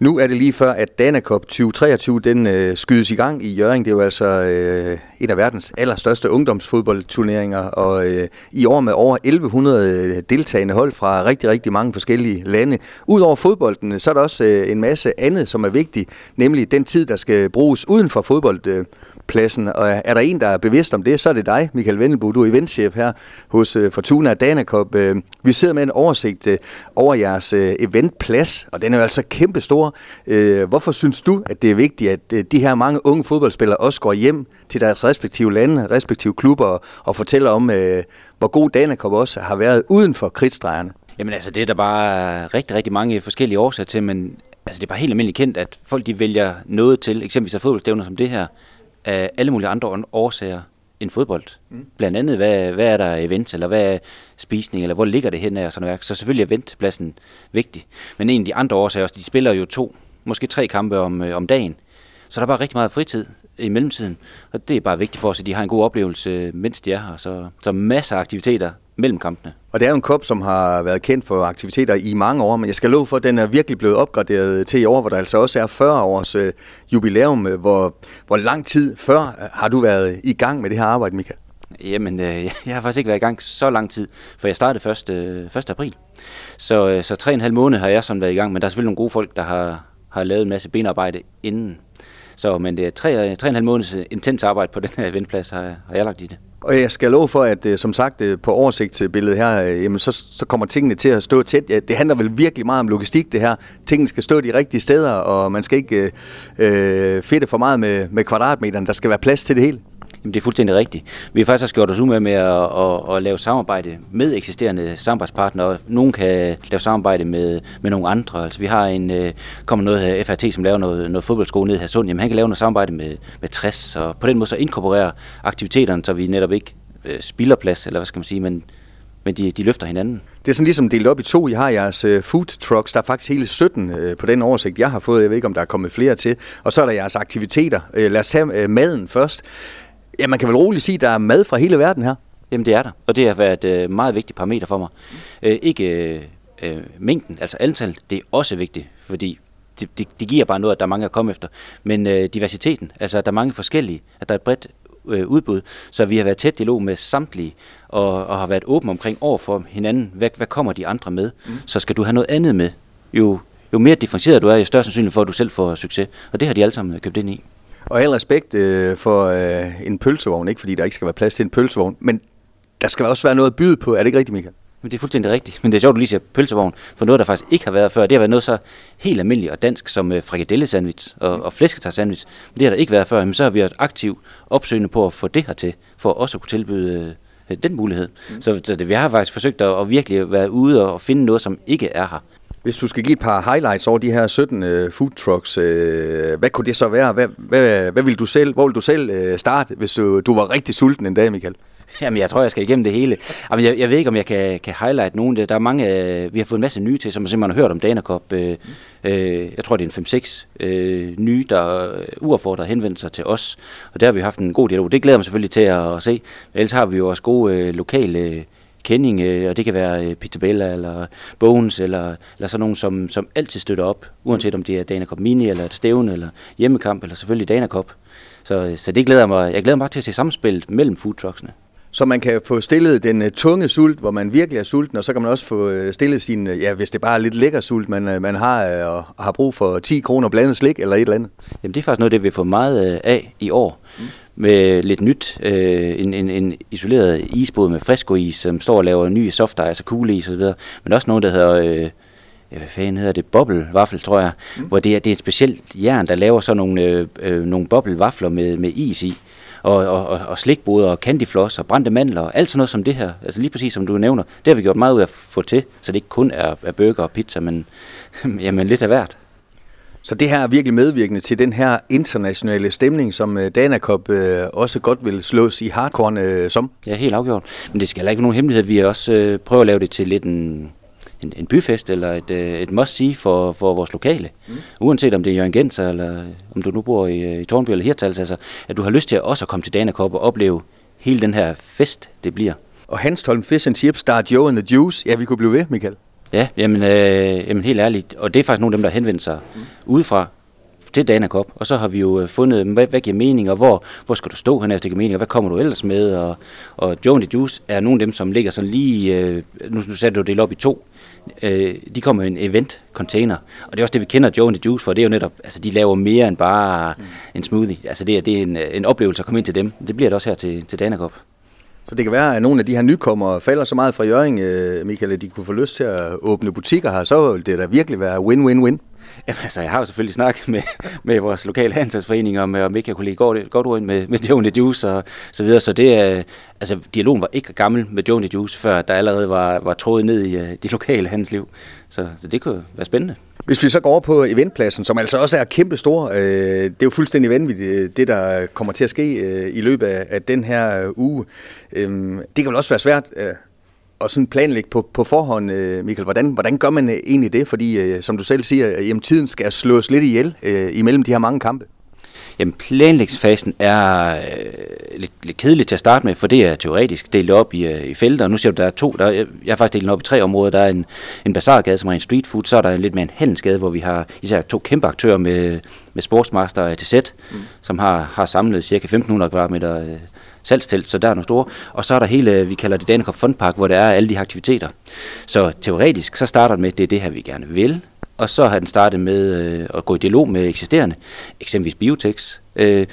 Nu er det lige før, at Dana Cup 2023 den øh, skydes i gang i Jøring. Det er jo altså øh, en af verdens allerstørste ungdomsfodboldturneringer, og øh, i år med over 1100 øh, deltagende hold fra rigtig, rigtig mange forskellige lande. Udover fodbolden, øh, så er der også øh, en masse andet, som er vigtigt, nemlig den tid, der skal bruges uden for fodbold. Øh, pladsen. Og er der en, der er bevidst om det, så er det dig, Michael Vendelbo. Du er eventchef her hos øh, Fortuna Danakop. Øh, vi sidder med en oversigt øh, over jeres eventplads, og den er jo altså kæmpestor. Hvorfor synes du, at det er vigtigt, at de her mange unge fodboldspillere også går hjem til deres respektive lande, respektive klubber, og, fortæller om, hvor god Danakop også har været uden for kridtstregerne? Jamen altså, det er der bare rigtig, rigtig mange forskellige årsager til, men altså, det er bare helt almindeligt kendt, at folk de vælger noget til, eksempelvis af fodboldstævner som det her, af alle mulige andre årsager end fodbold. Mm. Blandt andet, hvad, hvad er der event, eller hvad er spisning, eller hvor ligger det henne og sådan noget. Så selvfølgelig er eventpladsen vigtig. Men en af de andre årsager også, de spiller jo to, måske tre kampe om, øh, om dagen. Så der er bare rigtig meget fritid i mellemtiden. Og det er bare vigtigt for os, at de har en god oplevelse, mens de er her. Så, så masser af aktiviteter mellem kampene. Og det er jo en kop, som har været kendt for aktiviteter i mange år, men jeg skal love for, at den er virkelig blevet opgraderet til i år, hvor der altså også er 40 års øh, jubilæum. Hvor, hvor lang tid før har du været i gang med det her arbejde, Mika? Jamen, øh, jeg har faktisk ikke været i gang så lang tid, for jeg startede 1. Øh, 1. april. Så, øh, så tre og en halv måned har jeg sådan været i gang, men der er selvfølgelig nogle gode folk, der har, har lavet en masse benarbejde inden. Så, men det er tre, tre og en halv måneds intens arbejde på den her eventplads, har, har jeg lagt i det. Og jeg skal love for, at øh, som sagt øh, på oversigtsbilledet her, øh, jamen så, så kommer tingene til at stå tæt. Ja, det handler vel virkelig meget om logistik det her. Tingene skal stå de rigtige steder, og man skal ikke øh, fedte for meget med, med kvadratmeterne. Der skal være plads til det hele. Jamen, det er fuldstændig rigtigt. Vi har faktisk også gjort os umage med at, at, at lave samarbejde med eksisterende samarbejdspartnere. Nogle kan lave samarbejde med, med nogle andre. Altså, vi har en, øh, kommer noget her, FRT, som laver noget, noget fodboldskole ned i sund. Jamen, han kan lave noget samarbejde med, med 60, og på den måde så inkorporerer aktiviteterne, så vi netop ikke øh, spilder plads, eller hvad skal man sige, men, men de, de løfter hinanden. Det er sådan ligesom delt op i to. I har jeres øh, food trucks. Der er faktisk hele 17 øh, på den oversigt, jeg har fået. Jeg ved ikke, om der er kommet flere til. Og så er der jeres aktiviteter. Øh, lad os tage maden først. Ja, man kan vel roligt sige, at der er mad fra hele verden her. Jamen det er der, og det har været et øh, meget vigtigt parameter for mig. Øh, ikke øh, øh, mængden, altså antal, det er også vigtigt, fordi det, det, det giver bare noget, at der er mange at komme efter. Men øh, diversiteten, altså at der er mange forskellige, at der er et bredt øh, udbud, så vi har været tæt dialog med samtlige, og, og har været åbne omkring over for hinanden, hvad, hvad kommer de andre med? Mm. Så skal du have noget andet med. Jo, jo mere differentieret du er, jo større sandsynlighed for, at du selv får succes. Og det har de alle sammen købt ind i. Og al respekt øh, for øh, en pølsevogn, ikke fordi der ikke skal være plads til en pølsevogn, men der skal også være noget at byde på. Er det ikke rigtigt, Michael? Men det er fuldstændig rigtigt. Men det er sjovt, at du lige siger pølsevogn, for noget, der faktisk ikke har været før. Det har været noget så helt almindeligt og dansk som øh, frikadelle-sandwich og, og flæsketag-sandwich. Men det har der ikke været før. Men så har vi været aktivt opsøgende på at få det her til, for også at kunne tilbyde øh, den mulighed. Mm. Så, så det, vi har faktisk forsøgt at, at virkelig være ude og finde noget, som ikke er her. Hvis du skal give et par highlights over de her 17 øh, food trucks, øh, hvad kunne det så være? Hvad, hvad, hvad vil du selv, hvor vil du selv øh, starte, hvis du, du var rigtig sulten en dag, Michael? Jamen, jeg tror, jeg skal igennem det hele. Jamen, jeg, jeg ved ikke, om jeg kan, kan highlight nogen. Der er mange, øh, vi har fået en masse nye til, som man simpelthen har hørt om Danakop. Øh, øh, jeg tror, det er en 5-6 øh, nye, der øh, uaffordret henvendt sig til os. Og der har vi haft en god dialog. Det glæder mig selvfølgelig til at, at se. Ellers har vi jo også gode øh, lokale kending, øh, og det kan være øh, Peter Bella eller Bones, eller, eller sådan nogen, som, som altid støtter op, uanset om det er Dana Cup Mini, eller et stævne, eller hjemmekamp, eller selvfølgelig Dana Cup. Så, øh, så det glæder mig, jeg glæder mig til at se samspillet mellem foodtrucksene. Så man kan få stillet den uh, tunge sult, hvor man virkelig er sulten, og så kan man også få uh, stillet sin, uh, ja, hvis det bare er lidt lækker sult, man, man har, og har brug for 10 kroner blandet slik eller et eller andet. Jamen det er faktisk noget, det vi får meget af i år. Mm med lidt nyt. Øh, en, en, en isoleret isbåd med friskois, som står og laver nye soft altså kugleis osv. Men også noget, der hedder... Øh, hvad fanden hedder det, bobbelvaffel, tror jeg, mm. hvor det er, det er et specielt jern, der laver sådan nogle, øh, øh, nogle bobbelvafler med, med is i, og, og, og, og slikboder og candyfloss og brændte mandler og alt sådan noget som det her, altså lige præcis som du nævner, det har vi gjort meget ud af at få til, så det ikke kun er, er burger og pizza, men jamen, lidt af hvert. Så det her er virkelig medvirkende til den her internationale stemning, som øh, Danakop øh, også godt vil slås i hardcore øh, som. Ja, helt afgjort. Men det skal heller ikke nogen hemmelighed. Vi også øh, prøver at lave det til lidt en, en, en byfest eller et, øh, et must-see for, for vores lokale. Mm. Uanset om det er Jørgen Genser, eller om du nu bor i, øh, i Tornby eller Hirtals, altså, at du har lyst til også at komme til Danakop og opleve hele den her fest, det bliver. Og Hans Tolm Fish and Chips, Start Joe and the Juice, ja, vi kunne blive ved, Michael. Ja, jamen, øh, jamen helt ærligt. Og det er faktisk nogle af dem, der henvender sig mm. udefra til Dana Cup, og så har vi jo øh, fundet, hvad, hvad giver mening, og hvor, hvor skal du stå hen efter det giver mening, og hvad kommer du ellers med, og, og Joe and the Juice er nogle af dem, som ligger sådan lige, øh, nu, nu sætter du det op i to, øh, de kommer i en event container, og det er også det, vi kender Joe and the Juice for, det er jo netop, altså de laver mere end bare mm. en smoothie, altså det er, det er en, en oplevelse at komme ind til dem, det bliver det også her til, til Dana Cup. Så det kan være, at nogle af de her nykommere falder så meget fra Jøring, Michael, at de kunne få lyst til at åbne butikker her, så vil det da virkelig være win-win-win. Jamen, altså, jeg har jo selvfølgelig snakket med, med vores lokale handelsforening om, øh, om ikke jeg kunne lide godt, godt ord med, med Joe Juice og så videre. Så det, er, øh, altså, dialogen var ikke gammel med Joe Juice, før der allerede var, var trådet ned i øh, det de lokale handelsliv. Så, så det kunne være spændende. Hvis vi så går over på eventpladsen, som altså også er kæmpe stor, øh, det er jo fuldstændig vanvittigt, det der kommer til at ske øh, i løbet af, af den her uge. Øh, det kan vel også være svært øh, og sådan planlægge på, på forhånd, øh, Michael. Hvordan, hvordan gør man øh, egentlig det? Fordi, øh, som du selv siger, jamen, tiden skal slås lidt ihjel øh, imellem de her mange kampe. Jamen, planlægningsfasen er øh, lidt, lidt kedelig til at starte med, for det er teoretisk delt op i, øh, i felter. Nu ser du, der er to. Der, jeg har faktisk delt op i tre områder. Der er en, en bazargade, som er en street food. Så er der en lidt mere en handelsgade, hvor vi har især to kæmpe aktører med, med Sportsmaster og ATZ, mm. som har, har samlet ca. 1.500 kvadratmeter øh, salgstelt, så der er nogle store. Og så er der hele, vi kalder det Danekop Fundpark, hvor der er alle de her aktiviteter. Så teoretisk, så starter det med, at det er det her, vi gerne vil. Og så har den startet med øh, at gå i dialog med eksisterende, eksempelvis biotex, øh,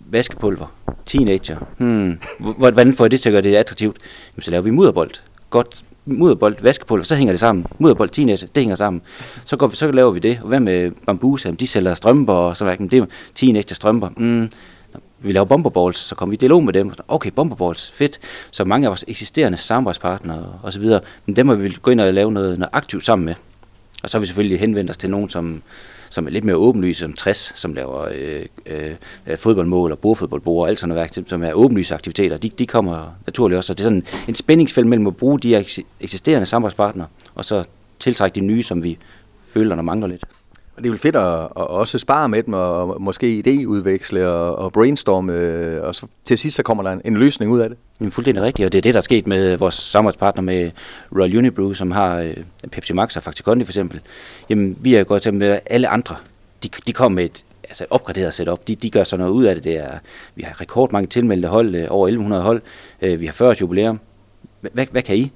vaskepulver, teenager. Hmm. Hvordan får jeg det til at gøre det attraktivt? Jamen, så laver vi mudderbold. Godt mudderbold, vaskepulver, så hænger det sammen. Mudderbold, teenager, det hænger sammen. Så, går vi, så laver vi det. Og hvad med bambusa? De sælger strømper og sådan noget. Det er teenager strømper. Mm vi laver bomberballs, så kommer vi i dialog med dem. Okay, bomberballs, fedt. Så mange af vores eksisterende samarbejdspartnere og så videre, men dem må vi gå ind og lave noget, noget aktivt sammen med. Og så har vi selvfølgelig henvendt os til nogen, som, som er lidt mere åbenlyse, som 60, som laver øh, øh, øh, fodboldmål og bordfodboldbord og alt sådan noget, som er åbenlyse aktiviteter. De, de kommer naturligt også. Så det er sådan en spændingsfelt mellem at bruge de eksisterende samarbejdspartnere, og så tiltrække de nye, som vi føler, der mangler lidt. Og det er vel fedt at, at også spare med dem, og måske idéudveksle og, og brainstorme, øh, og så til sidst så kommer der en, en løsning ud af det. Jamen fuldstændig rigtigt, og det er det, der er sket med vores samarbejdspartner med Royal Unibrew, som har øh, Pepsi Max og Fakti Kondi for eksempel. Jamen vi er gået til med øh, alle andre. De, de kommer med et altså et opgraderet setup. De, de gør sådan noget ud af det. det er, vi har rekordmange tilmeldte hold, øh, over 1100 hold. Øh, vi har 40 års jubilæum. Hvad, hvad kan I?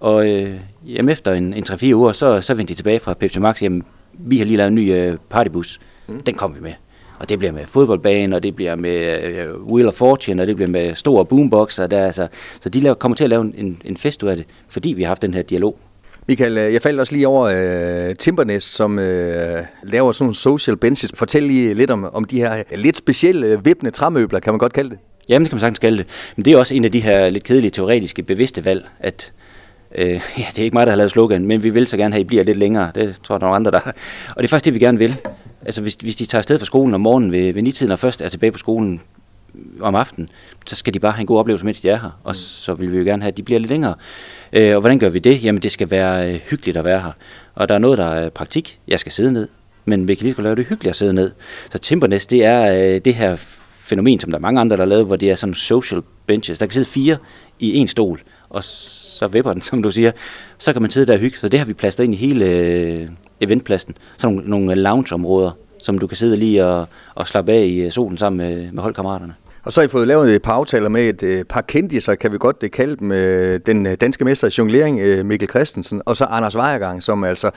Og øh, jamen efter en, en 3-4 uger, så, så vendte de tilbage fra Pepsi Max. Jamen, vi har lige lavet en ny øh, partybus. Mm. Den kommer vi med. Og det bliver med fodboldbane, og det bliver med øh, Wheel of Fortune, og det bliver med store boomboxer. Der, altså, så de laver, kommer til at lave en, en fest ud af det, fordi vi har haft den her dialog. Michael, øh, jeg faldt også lige over uh, Timbernest, som uh, laver sådan nogle social benches. Fortæl lige lidt om, om de her lidt specielle uh, vippende træmøbler, kan man godt kalde det? Jamen, det kan man sagtens kalde det. Men det er også en af de her lidt kedelige teoretiske bevidste valg, at Øh, ja, det er ikke mig, der har lavet slogan, men vi vil så gerne have, at I bliver lidt længere. Det tror jeg, der er andre, der Og det er faktisk det, vi gerne vil. Altså, hvis, hvis de tager afsted fra skolen om morgenen ved, ved nitiden og først er tilbage på skolen om aftenen, så skal de bare have en god oplevelse, mens de er her. Og så vil vi jo gerne have, at de bliver lidt længere. Øh, og hvordan gør vi det? Jamen, det skal være øh, hyggeligt at være her. Og der er noget, der er praktik. Jeg skal sidde ned. Men vi kan lige så lave det hyggeligt at sidde ned. Så Timbernest, det er øh, det her fænomen, som der er mange andre, der har lavet, hvor det er sådan social benches. Der kan sidde fire i en stol, og så vipper den, som du siger, så kan man sidde der og hygge. Så det har vi plastet ind i hele øh, eventpladsen. Så nogle, nogle loungeområder, som du kan sidde lige og, og slappe af i øh, solen sammen med, med holdkammeraterne. Og så har I fået lavet et par aftaler med et øh, par kendiser, kan vi godt det kalde dem, øh, den øh, danske mester i jonglering, øh, Mikkel Christensen, og så Anders Weiergang, som altså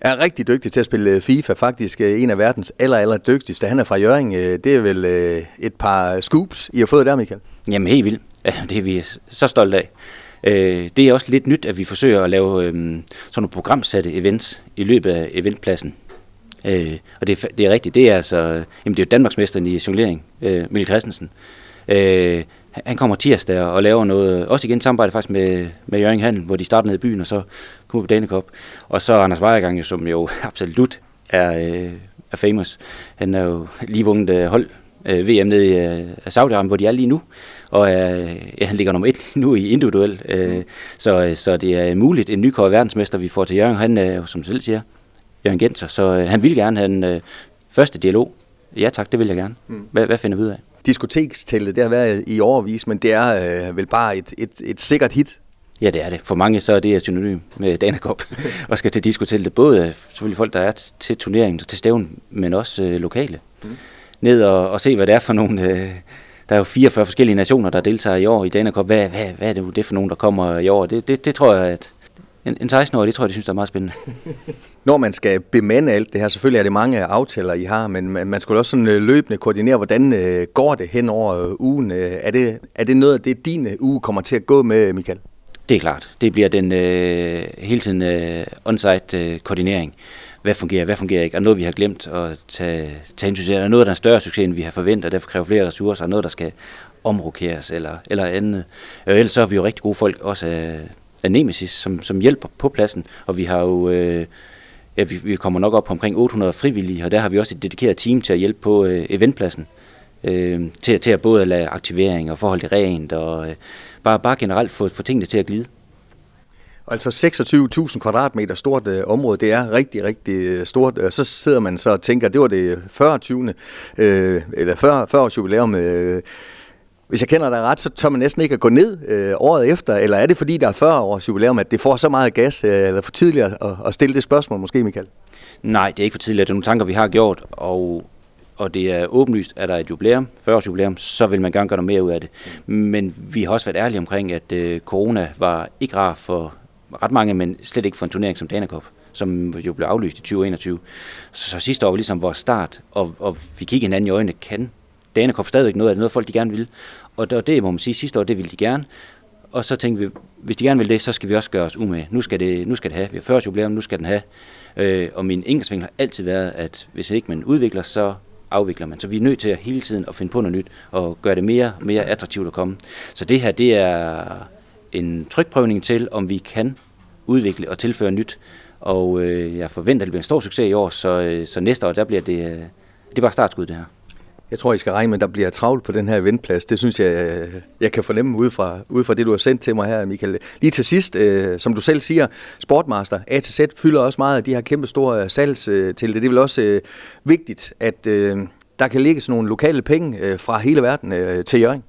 er rigtig dygtig til at spille øh, FIFA, faktisk øh, en af verdens aller, aller dygtigste. Han er fra Jørgen. Øh, det er vel øh, et par scoops, I har fået der, Michael? Jamen helt vildt. Det er vi så stolte af. Øh, det er også lidt nyt, at vi forsøger at lave øh, sådan nogle programsatte events i løbet af eventpladsen. Øh, og det, det er rigtigt, det er altså, jamen det er jo Danmarksmesteren i jonglering, øh, Mikkel Christensen. Øh, han kommer tirsdag og laver noget, også igen samarbejde faktisk med, med Jørgen Handel, hvor de starter ned i byen, og så kommer på Danekop. Og så Anders Vejergang, som jo absolut er, øh, er famous. Han er jo lige vundet øh, hold øh, VM nede i øh, Saudi-Arabien, hvor de er lige nu. Og øh, ja, han ligger nummer et nu i individuel. Øh, så, så det er muligt en nykåret verdensmester, vi får til Jørgen. Han er jo, som selv siger, Jørgen Genser, så øh, han vil gerne have en øh, første dialog. Ja tak, det vil jeg gerne. Mm. Hvad, hvad finder vi ud af? Diskotekstællet, det har været i overvis, men det er øh, vel bare et, et, et sikkert hit Ja, det er det. For mange så er det synonym med Dana Cup, og skal til det. Både selvfølgelig folk, der er til turneringen, til stævn, men også øh, lokale. Mm. Ned og, og se, hvad det er for nogle... Øh, der er jo 44 forskellige nationer, der deltager i år i Dana Cup. Hvad, hvad, hvad er det, det for nogen, der kommer i år? Det, det, det tror jeg, at en, en 16-årig, det tror jeg, de synes, det er meget spændende. Når man skal bemande alt det her, selvfølgelig er det mange aftaler, I har, men man skulle også sådan øh, løbende koordinere, hvordan øh, går det hen over ugen? Er det, er det noget af det, din uge kommer til at gå med, Michael? Det er klart. Det bliver den øh, hele tiden øh, on-site øh, koordinering. Hvad fungerer, hvad fungerer ikke? og noget, vi har glemt at tage, tage hensyn til? Er noget, der er en større succes, end vi har forventet, og derfor kræver flere ressourcer? og noget, der skal omrokeres eller, eller andet? Og ellers så har vi jo rigtig gode folk, også af, af Nemesis, som, som hjælper på pladsen. Og vi har jo... Øh, ja, vi, vi kommer nok op på omkring 800 frivillige, og der har vi også et dedikeret team til at hjælpe på øh, eventpladsen. Øh, til, til at både lade aktivering og forhold det rent, og øh, bare, bare generelt få, få tingene til at glide. Altså 26.000 kvadratmeter stort øh, område, det er rigtig, rigtig øh, stort. stort. Så sidder man så og tænker, det var det 40. 20. Øh, eller 40, 40 års jubilæum. Øh, hvis jeg kender dig ret, så tør man næsten ikke at gå ned øh, året efter, eller er det fordi, der er 40 års jubilæum, at det får så meget gas, øh, eller for tidligt at, at stille det spørgsmål måske, Michael? Nej, det er ikke for tidligt. Det er nogle tanker, vi har gjort, og og det er åbenlyst, at der er et jubilæum, 40 års jubilæum, så vil man gerne gøre noget mere ud af det. Men vi har også været ærlige omkring, at øh, corona var ikke rar for ret mange, men slet ikke for en turnering som Dana Cup, som jo blev aflyst i 2021. Så, så sidste år var ligesom vores start, og, og vi kiggede hinanden i øjnene, kan Dana Cup stadigvæk noget af det, noget folk de gerne vil. Og det, det må man sige, sidste år, det ville de gerne. Og så tænkte vi, hvis de gerne vil det, så skal vi også gøre os umage. Nu skal det, nu skal det have. Vi har 40 jubilæum, nu skal den have. Øh, og min indgangsvinkel har altid været, at hvis ikke man udvikler, så afvikler man. Så vi er nødt til at hele tiden at finde på noget nyt og gøre det mere, mere attraktivt at komme. Så det her, det er en trykprøvning til, om vi kan udvikle og tilføre nyt. Og øh, jeg forventer, at det bliver en stor succes i år, så, øh, så næste år, der bliver det, øh, det er bare startskud det her. Jeg tror, I skal regne med, at der bliver travlt på den her eventplads. Det synes jeg, øh, jeg kan fornemme ud fra, ud fra det, du har sendt til mig her, Michael. Lige til sidst, øh, som du selv siger, Sportmaster A til Z fylder også meget af de her kæmpe store salgs øh, til det. Det er vel også øh, vigtigt, at øh, der kan ligge sådan nogle lokale penge øh, fra hele verden øh, til Jørgen.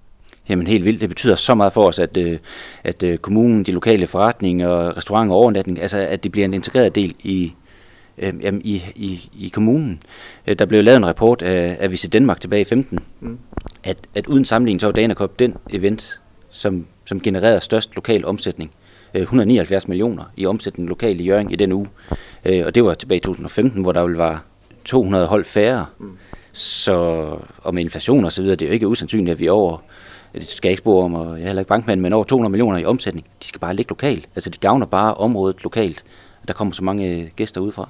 Jamen helt vildt. Det betyder så meget for os, at, øh, at øh, kommunen, de lokale forretninger, restauranter og overnatning, altså at det bliver en integreret del i, øh, jamen, i, i, i kommunen. Der blev lavet en rapport af, af Visit Danmark tilbage i 15, mm. at, at uden sammenligning så var Dana Cup den event, som, som genererede størst lokal omsætning. 179 øh, millioner i omsætning lokal i Jørgen i den uge. Og det var tilbage i 2015, hvor der ville var 200 hold færre. Mm. Så, og med inflation og så videre, det er jo ikke usandsynligt, at vi over det skal jeg ikke spore om, og jeg er heller ikke bankmand, men over 200 millioner i omsætning. De skal bare ligge lokalt. Altså de gavner bare området lokalt. Der kommer så mange gæster udefra.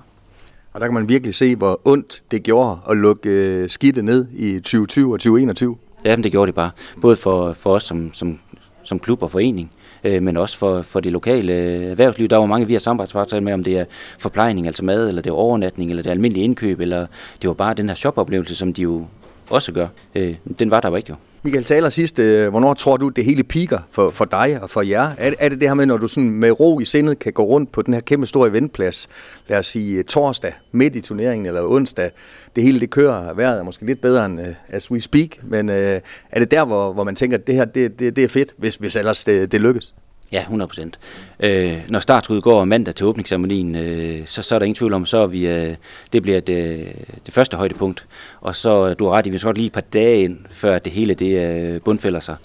Og der kan man virkelig se, hvor ondt det gjorde at lukke øh, skidtet ned i 2020 og 2021. Ja, men det gjorde det bare. Både for, for os som, som, som klub og forening, øh, men også for, for det lokale erhvervsliv. Der var mange, vi har samarbejdspartnere med, om det er forplejning, altså mad, eller det er overnatning, eller det er almindelig indkøb, eller det var bare den her shopoplevelse, som de jo også gør. Øh, den var der var ikke jo. Michael taler sidst, øh, hvornår tror du, det hele piker for, for dig og for jer? Er, er det det her med, når du sådan med ro i sindet kan gå rundt på den her kæmpe store eventplads, lad os sige øh, torsdag midt i turneringen eller onsdag, det hele det kører, vejret er måske lidt bedre end uh, as we speak, men uh, er det der, hvor, hvor man tænker, at det her det, det, det er fedt, hvis, hvis ellers det, det lykkes? Ja, 100 procent. Øh, når startskuddet går mandag til åbningsceremonien, øh, så, så er der ingen tvivl om, så vi, øh, det bliver det, det første højdepunkt. Og så, øh, du har ret i, vi skal godt lige et par dage ind, før det hele det øh, bundfælder sig.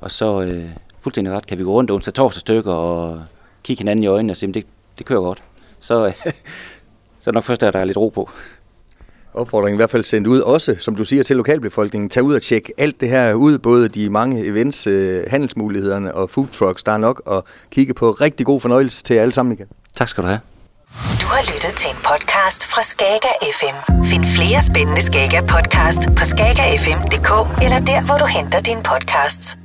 Og så, øh, fuldstændig ret, kan vi gå rundt onsdag torsdag stykker og kigge hinanden i øjnene og sige, det, det kører godt. Så, øh, så nok først er der lidt ro på opfordringen i hvert fald sendt ud, også som du siger til lokalbefolkningen, tag ud og tjek alt det her ud, både de mange events, øh, handelsmulighederne og food trucks, der er nok at kigge på. Rigtig god fornøjelse til alle sammen igen. Tak skal du have. Du har lyttet til en podcast fra Skager FM. Find flere spændende Skager podcast på skagerfm.dk eller der, hvor du henter dine podcasts.